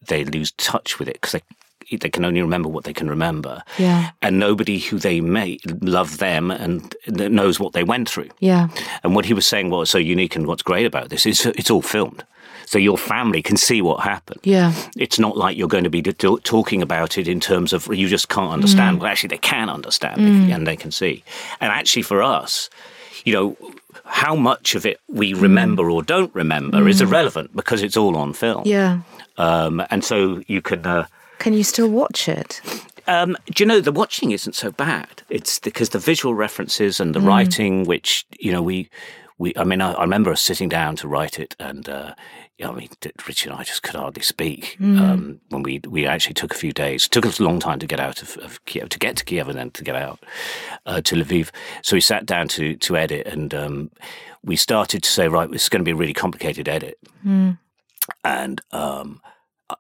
they lose touch with it because they they can only remember what they can remember. Yeah. And nobody who they may love them and knows what they went through. Yeah. And what he was saying, what's so unique and what's great about this is it's all filmed so your family can see what happened. Yeah. It's not like you're going to be talking about it in terms of you just can't understand. Mm. Well, actually, they can understand mm. and they can see. And actually, for us, you know, how much of it we mm. remember mm. or don't remember mm. is irrelevant because it's all on film. Yeah. Um, and so you can. Uh, can you still watch it? Um, do you know the watching isn't so bad? It's because the visual references and the mm. writing, which you know we we, I mean, I, I, remember us sitting down to write it, and uh, I mean, Richie and I just could hardly speak mm. um, when we we actually took a few days. It took us a long time to get out of, of, Kiev, to get to Kiev, and then to get out uh, to Lviv. So we sat down to to edit, and um, we started to say, right, this is going to be a really complicated edit, mm. and. Um,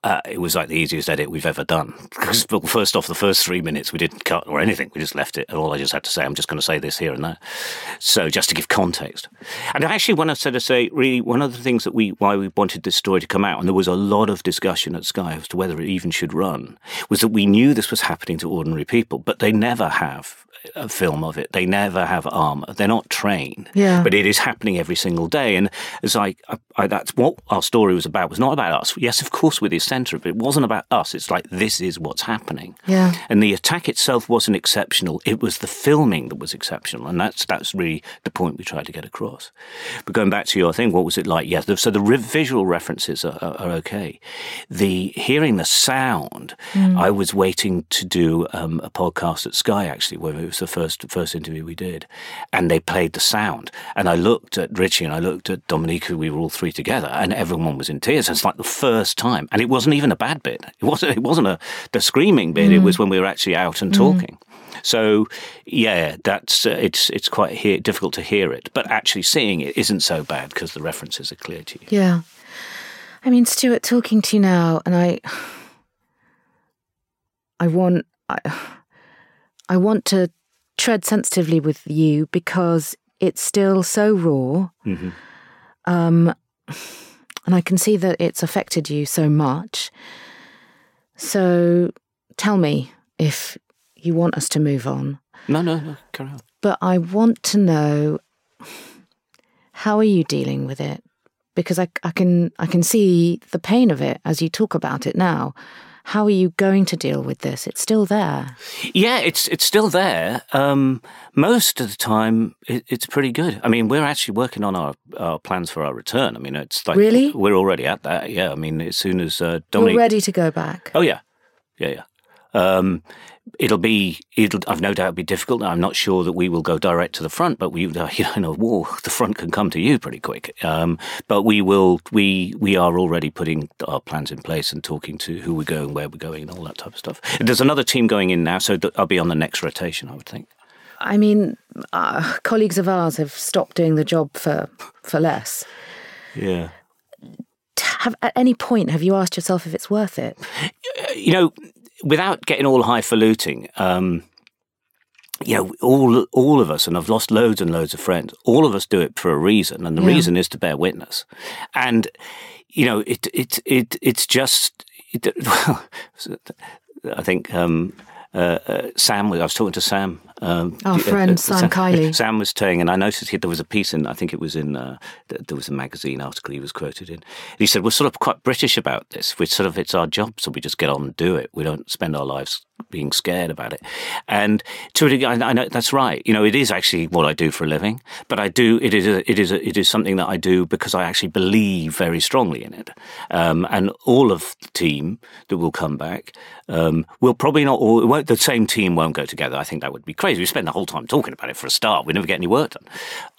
uh, it was like the easiest edit we've ever done. <laughs> Because first off, the first three minutes we didn't cut or anything. We just left it, and all I just had to say, I'm just going to say this here and there. So just to give context, and actually, when I said to say, really, one of the things that we why we wanted this story to come out, and there was a lot of discussion at Sky as to whether it even should run, was that we knew this was happening to ordinary people, but they never have a film of it. They never have armor. They're not trained. Yeah. But it is happening every single day. And it's like, I, I, that's what our story was about. It was not about us. Yes, of course, we're the center of it. It wasn't about us. It's like, this is what's happening. Yeah. And the attack itself wasn't exceptional. It was the filming that was exceptional. And that's, that's really the point we tried to get across. But going back to your thing, what was it like? Yes. So the visual references are, are, are, okay. The hearing the sound, mm. I was waiting to do um, a podcast at Sky actually, where it was the first first interview we did, and they played the sound. And I looked at Richie and I looked at Dominique, we were all three together, and everyone was in tears. And It's like the first time, and it wasn't even a bad bit. It wasn't. It wasn't a the screaming bit. Mm. It was when we were actually out and mm. talking. So yeah, that's uh, it's it's quite difficult to hear it, but actually seeing it isn't so bad because the references are clear to you. Yeah, I mean, Stuart, talking to you now, and I, I want, I, I want to tread sensitively with you because it's still so raw. Mm-hmm. Um, and I can see that it's affected you so much. So tell me if you want us to move on. No, no, no, carry on. But I want to know how are you dealing with it? Because I, I can I can see the pain of it as you talk about it now. How are you going to deal with this? It's still there. Yeah, it's it's still there. Um, most of the time, it, it's pretty good. I mean, we're actually working on our, our plans for our return. I mean, it's like really we're already at that. Yeah, I mean, as soon as uh, Dominique, we're ready to go back. Oh yeah, yeah, yeah. Um, it'll be it'll I've no doubt be difficult. I'm not sure that we will go direct to the front, but we <laughs> you know war the front can come to you pretty quick. Um, but we will we we are already putting our plans in place and talking to who we're going, where we're going, and all that type of stuff. There's another team going in now, so I'll be on the next rotation. I would think. I mean, uh, colleagues of ours have stopped doing the job for for less. Yeah. Have, at any point, have you asked yourself if it's worth it? You know, without getting all highfalutin, um, you know, all all of us, and I've lost loads and loads of friends. All of us do it for a reason, and the yeah. reason is to bear witness. And you know, it it it it's just it, <laughs> well, I think um, uh, uh, Sam. I was talking to Sam um, Our friend uh, Sam Kiley. Sam was saying, and I noticed he, there was a piece in, I think it was in, uh, there was a magazine article he was quoted in. He said, We're sort of quite British about this. We're sort of, it's our job, so we just get on and do it. We don't spend our lives being scared about it. And to a degree, I know that's right. You know, it is actually what I do for a living, but I do, it is, a, it is, a, it is something that I do because I actually believe very strongly in it. Um, and all of the team that will come back um, will probably not all, the same team won't go together. I think that would be crazy. We spend the whole time talking about it for a start. We never get any work done.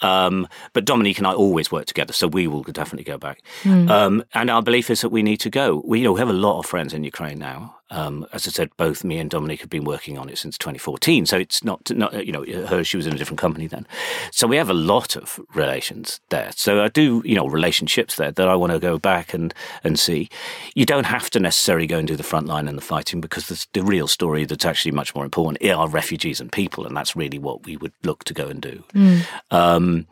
Um, but Dominique and I always work together, so we will definitely go back. Mm. Um, and our belief is that we need to go. We, you know, we have a lot of friends in Ukraine now. Um, as I said, both me and Dominique have been working on it since 2014. So it's not, not, you know, her, she was in a different company then. So we have a lot of relations there. So I do, you know, relationships there that I want to go back and, and see. You don't have to necessarily go and do the front line and the fighting because the, the real story that's actually much more important are refugees and people. And that's really what we would look to go and do. Mm. Um,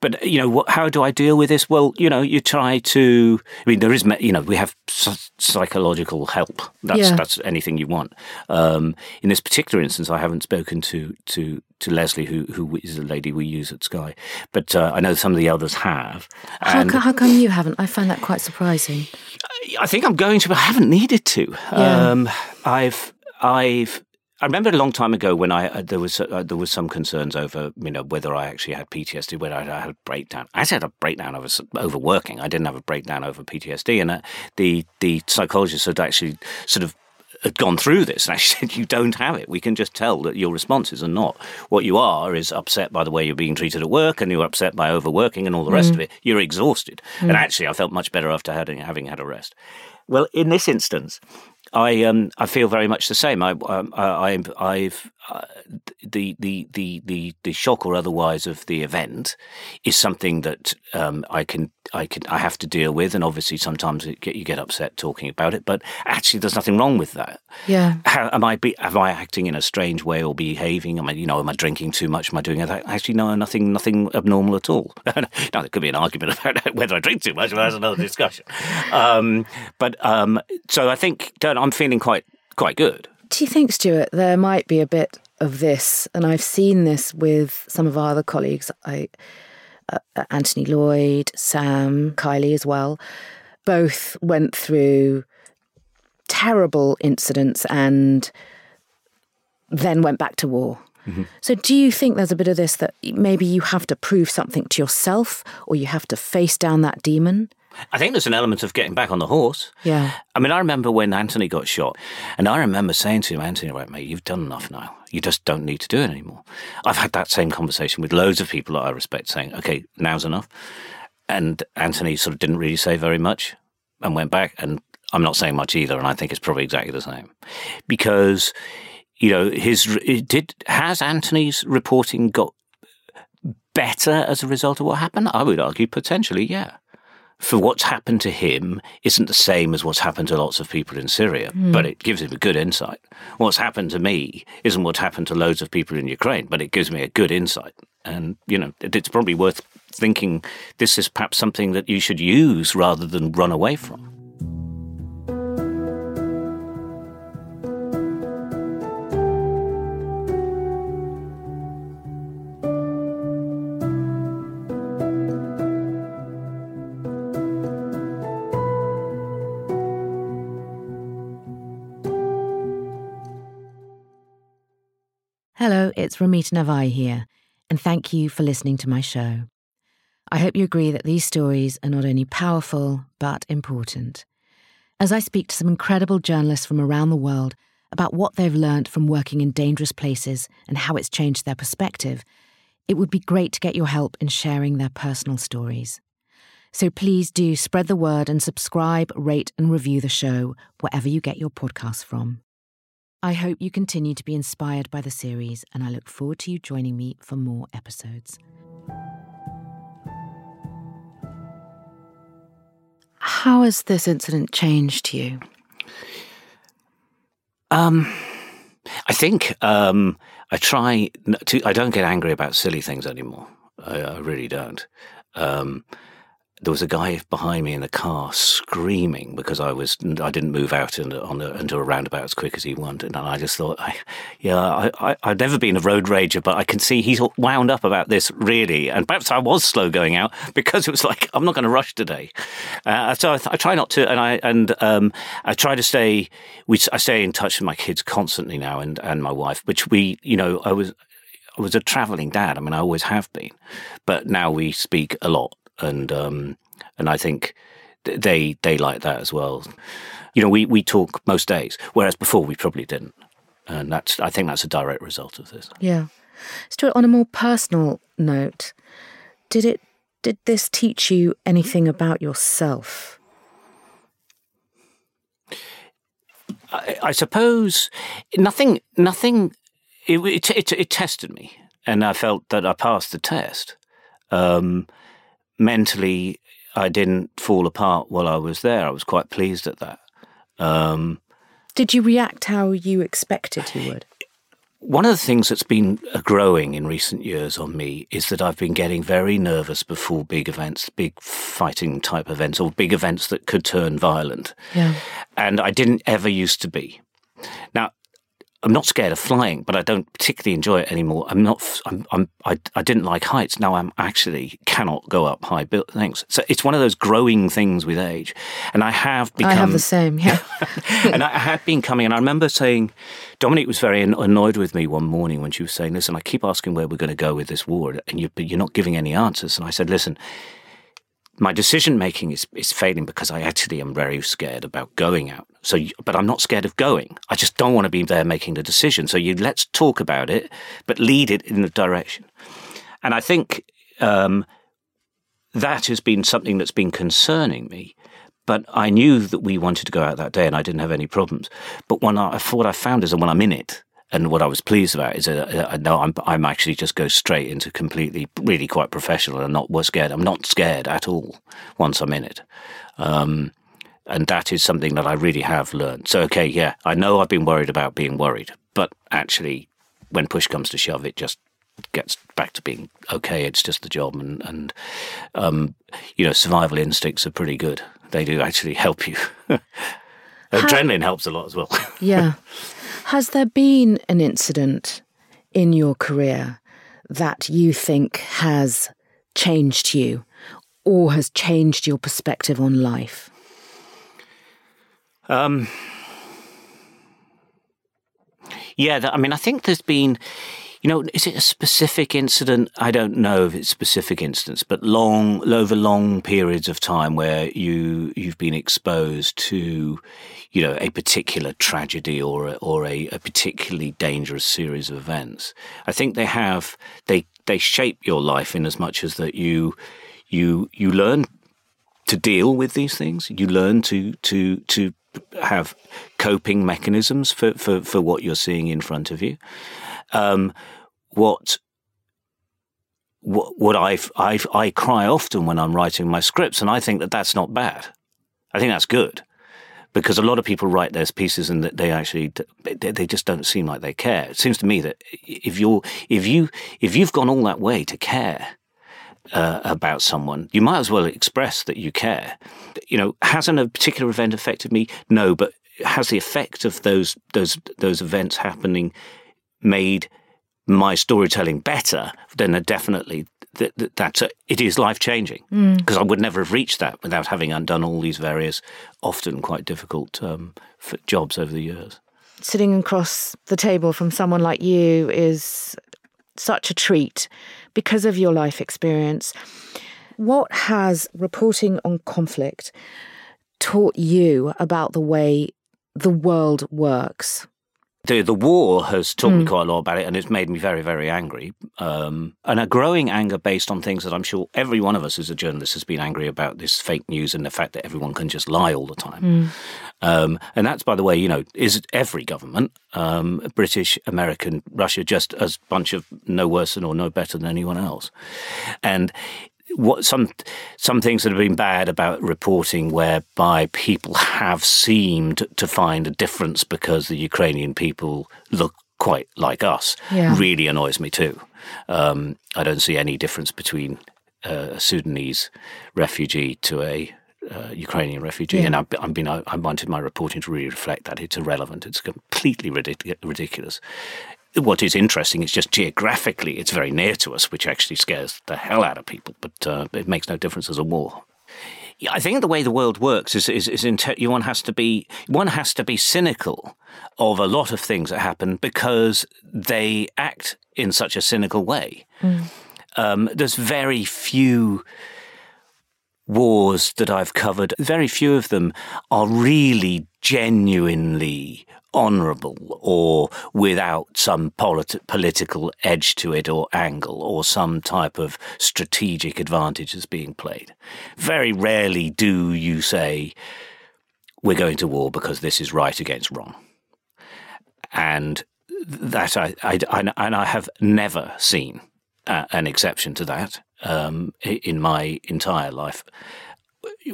but, you know, what, how do I deal with this? Well, you know, you try to, I mean, there is, you know, we have psychological help. That's, yeah that's anything you want. Um, in this particular instance, I haven't spoken to to to Leslie, who who is the lady we use at Sky, but uh, I know some of the others have. How, co- how, come you haven't? I find that quite surprising. I think I'm going to, but I haven't needed to. Yeah. Um, I've I've I remember a long time ago when I uh, there was uh, there was some concerns over you know whether I actually had PTSD, whether I had a breakdown. I had a breakdown over overworking. I didn't have a breakdown over PTSD, and uh, the the psychologist had actually sort of had gone through this and actually <laughs> said, You don't have it. We can just tell that your responses are not. What you are is upset by the way you're being treated at work and you're upset by overworking and all the rest mm. of it. You're exhausted. Mm. And actually, I felt much better after having, having had a rest. Well, in this instance, I um I feel very much the same. I um, I I've uh, the, the the the the shock or otherwise of the event is something that um, I can I can I have to deal with, and obviously sometimes get, you get upset talking about it. But actually, there's nothing wrong with that. Yeah. How, am I be, am I acting in a strange way or behaving? Am I you know am I drinking too much? Am I doing that? Actually, no, nothing nothing abnormal at all. <laughs> now there could be an argument about <laughs> whether I drink too much, but that's another discussion. Um, but um, so I think I'm feeling quite quite good. Do you think, Stuart, there might be a bit of this? And I've seen this with some of our other colleagues, I, Anthony Lloyd, Sam, Kiley as well. Both went through terrible incidents and then went back to war. Mm-hmm. So, do you think there's a bit of this that maybe you have to prove something to yourself or you have to face down that demon? I think there's an element of getting back on the horse. Yeah. I mean, I remember when Anthony got shot, and I remember saying to him, Anthony, right, mate, you've done enough now. You just don't need to do it anymore. I've had that same conversation with loads of people that I respect saying, okay, now's enough. And Anthony sort of didn't really say very much and went back. And I'm not saying much either. And I think it's probably exactly the same because, you know, his, did, has Anthony's reporting got better as a result of what happened? I would argue potentially, yeah for what's happened to him isn't the same as what's happened to lots of people in Syria, mm. but it gives him a good insight. What's happened to me isn't what's happened to loads of people in Ukraine, but it gives me a good insight. And, you know, it's probably worth thinking this is perhaps something that you should use rather than run away from. It's Ramita Navai here, and thank you for listening to my show. I hope you agree that these stories are not only powerful, but important. As I speak to some incredible journalists from around the world about what they've learned from working in dangerous places and how it's changed their perspective, it would be great to get your help in sharing their personal stories. So please do spread the word and subscribe, rate, and review the show wherever you get your podcasts from. I hope you continue to be inspired by the series, and I look forward to you joining me for more episodes. How has this incident changed you? Um, I think um, I try to. I don't get angry about silly things anymore. I, I really don't. Um, there was a guy behind me in the car screaming because I was I didn't move out into, on the, into a roundabout as quick as he wanted, and I just thought, I, yeah, I, I, have never been a road rager, but I can see he's wound up about this really, and perhaps I was slow going out <laughs> because it was like I'm not going to rush today, uh, so I, I, try not to, and I and um, I try to stay. We I stay in touch with my kids constantly now, and and my wife, which we, you know, I was I was a traveling dad. I mean, I always have been, but now we speak a lot and um, and I think they they like that as well. You know, we we talk most days, whereas before we probably didn't, and that's I think that's a direct result of this. Yeah, Stuart. On a more personal note, did it did this teach you anything about yourself? I, I suppose nothing. Nothing. It, it, it, it tested me, and I felt that I passed the test. Um, mentally, I didn't fall apart while I was there. I was quite pleased at that. Um, Did you react how you expected you would? One of the things that's been growing in recent years on me is that I've been getting very nervous before big events, big fighting type events, or big events that could turn violent. Yeah. And I didn't ever used to be. Now, I'm not scared of flying, but I don't particularly enjoy it anymore. I'm not. I'm. I'm I, I didn't like heights. Now I'm actually cannot go up high things. So it's one of those growing things with age, and I have become. I have the same. Yeah. <laughs> and I had been coming, and I remember saying, Dominique was very annoyed with me one morning when she was saying, "Listen, I keep asking where we're going to go with this war, and you, but you're not giving any answers." And I said, "Listen." My decision making is, is failing because I actually am very scared about going out. So, but I'm not scared of going. I just don't want to be there making the decision. So you let's talk about it, but lead it in the direction. And I think um, that has been something that's been concerning me. But I knew that we wanted to go out that day, and I didn't have any problems. But when I, what I found is that when I'm in it, and what I was pleased about is that I know I'm, I'm actually just go straight into completely, really quite professional and not scared. I'm not scared at all once I'm in it. Um, and that is something that I really have learned. So, okay, yeah, I know I've been worried about being worried, but actually, when push comes to shove, it just gets back to being okay. It's just the job, and and um, you know, survival instincts are pretty good. They do actually help you. <laughs> Adrenaline helps a lot as well. <laughs> yeah. Has there been an incident in your career that you think has changed you or has changed your perspective on life? Um, yeah, I mean, I think there's been, you know, is it a specific incident? I don't know if it's a specific instance, but long over long periods of time where you you've been exposed to, you know, a particular tragedy or a, or a, a particularly dangerous series of events. I think they have they they shape your life in as much as that you you you learn to deal with these things. You learn to to to have coping mechanisms for, for, for what you're seeing in front of you. Um, what what I've I cry often when I'm writing my scripts, and I think that that's not bad. I think that's good because a lot of people write those pieces and they actually they just don't seem like they care. It seems to me that if you're if you if you've gone all that way to care uh, about someone, you might as well express that you care. You know, hasn't a particular event affected me? No, but has the effect of those those those events happening made my storytelling better, then definitely that, that that's a, it is life changing because mm. I would never have reached that without having undone all these various, often quite difficult um, jobs over the years. Sitting across the table from someone like you is such a treat because of your life experience. What has reporting on conflict taught you about the way the world works? The the war has taught mm. me quite a lot about it, and it's made me very very angry, um, and a growing anger based on things that I'm sure every one of us as a journalist has been angry about this fake news and the fact that everyone can just lie all the time. Mm. Um, and that's, by the way, you know, is every government, um, British, American, Russia, just as a bunch of no worse than or no better than anyone else, and what some some things that have been bad about reporting, whereby people have seemed to find a difference because the Ukrainian people look quite like us, yeah. really annoys me too. Um, I don't see any difference between uh, a Sudanese refugee to a uh, Ukrainian refugee, yeah. and I've, I've been I wanted my reporting to really reflect that it's irrelevant. It's completely ridic- ridiculous what is interesting is just geographically, it's very near to us, which actually scares the hell out of people. But uh, it makes no difference as a war. I think the way the world works is, is, is one has to be one has to be cynical of a lot of things that happen because they act in such a cynical way. Mm. Um, there's very few wars that I've covered. Very few of them are really genuinely honourable or without some polit- political edge to it or angle or some type of strategic advantage that's being played. Very rarely do you say, we're going to war because this is right against wrong. And that I, I, I and I have never seen uh, an exception to that um, in my entire life.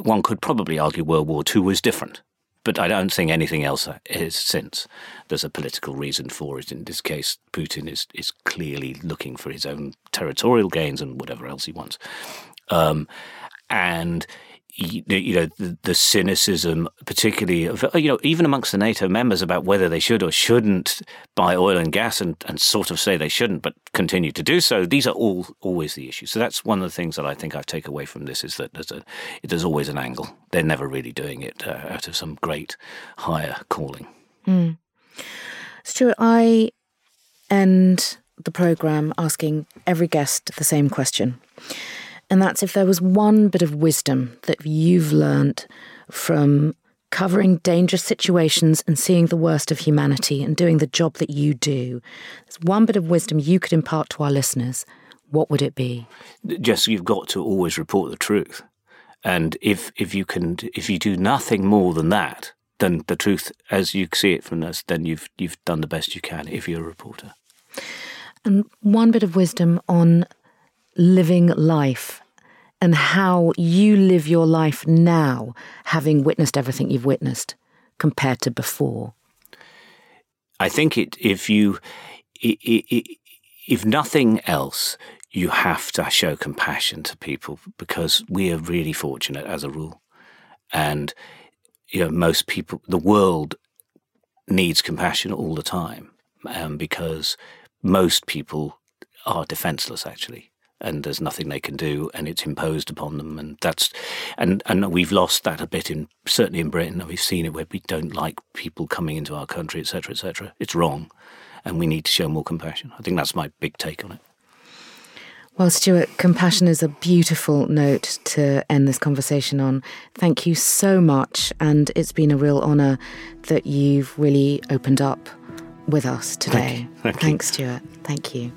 One could probably argue World War II was different but I don't think anything else is since. There's a political reason for it. In this case, Putin is is clearly looking for his own territorial gains and whatever else he wants. Um, and you know the, cynicism, particularly of you know even amongst the NATO members about whether they should or shouldn't buy oil and gas, and, and sort of say they shouldn't, but continue to do so. These are all always the issues. So that's one of the things that I think I take away from this is that there's a there's always an angle. They're never really doing it uh, out of some great higher calling. Mm. Stuart, I end the program asking every guest the same question. And that's if there was one bit of wisdom that you've learned from covering dangerous situations and seeing the worst of humanity and doing the job that you do. There's one bit of wisdom you could impart to our listeners. What would it be? Just you've got to always report the truth. And if if you can if you do nothing more than that, then the truth as you see it from us, then you've you've done the best you can if you're a reporter. And one bit of wisdom on living life and how you live your life now, having witnessed everything you've witnessed compared to before? I think it if you if nothing else, you have to show compassion to people because we are really fortunate as a rule, and you know most people, the world needs compassion all the time, um, because most people are defenseless actually and there's nothing they can do, and it's imposed upon them, and that's and and we've lost that a bit in certainly in Britain. We've seen it where we don't like people coming into our country, etc., etc. It's wrong, and we need to show more compassion. I think that's my big take on it. Well, Stuart, compassion is a beautiful note to end this conversation on. Thank you so much, and it's been a real honour that you've really opened up with us today. Thank Thank Thanks, Stuart. Thank you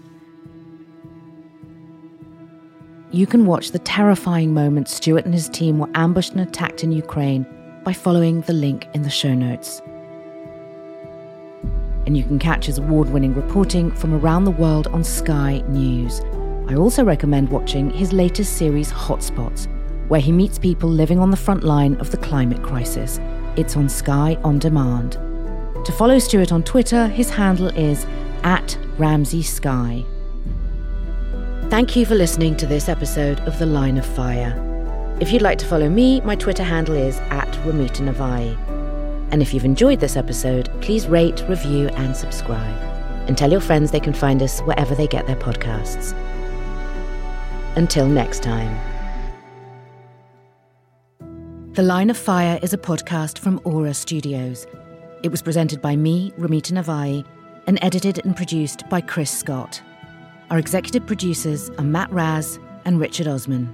you can watch the terrifying moment Stuart and his team were ambushed and attacked in Ukraine by following the link in the show notes. And you can catch his award winning reporting from around the world on Sky News. I also recommend watching his latest series, Hotspots, where he meets people living on the front line of the climate crisis. It's on Sky On Demand. To follow Stuart on Twitter, his handle is at Ramsay Sky. Thank you for listening to this episode of The Line of Fire. If you'd like to follow me, my Twitter handle is at Ramita Navai. And if you've enjoyed this episode, please rate, review, and subscribe. And tell your friends they can find us wherever they get their podcasts. Until next time. The Line of Fire is a podcast from Aura Studios. It was presented by me, Ramita Navai, and edited and produced by Chris Scott. Our executive producers are Matt Raz and Richard Osman.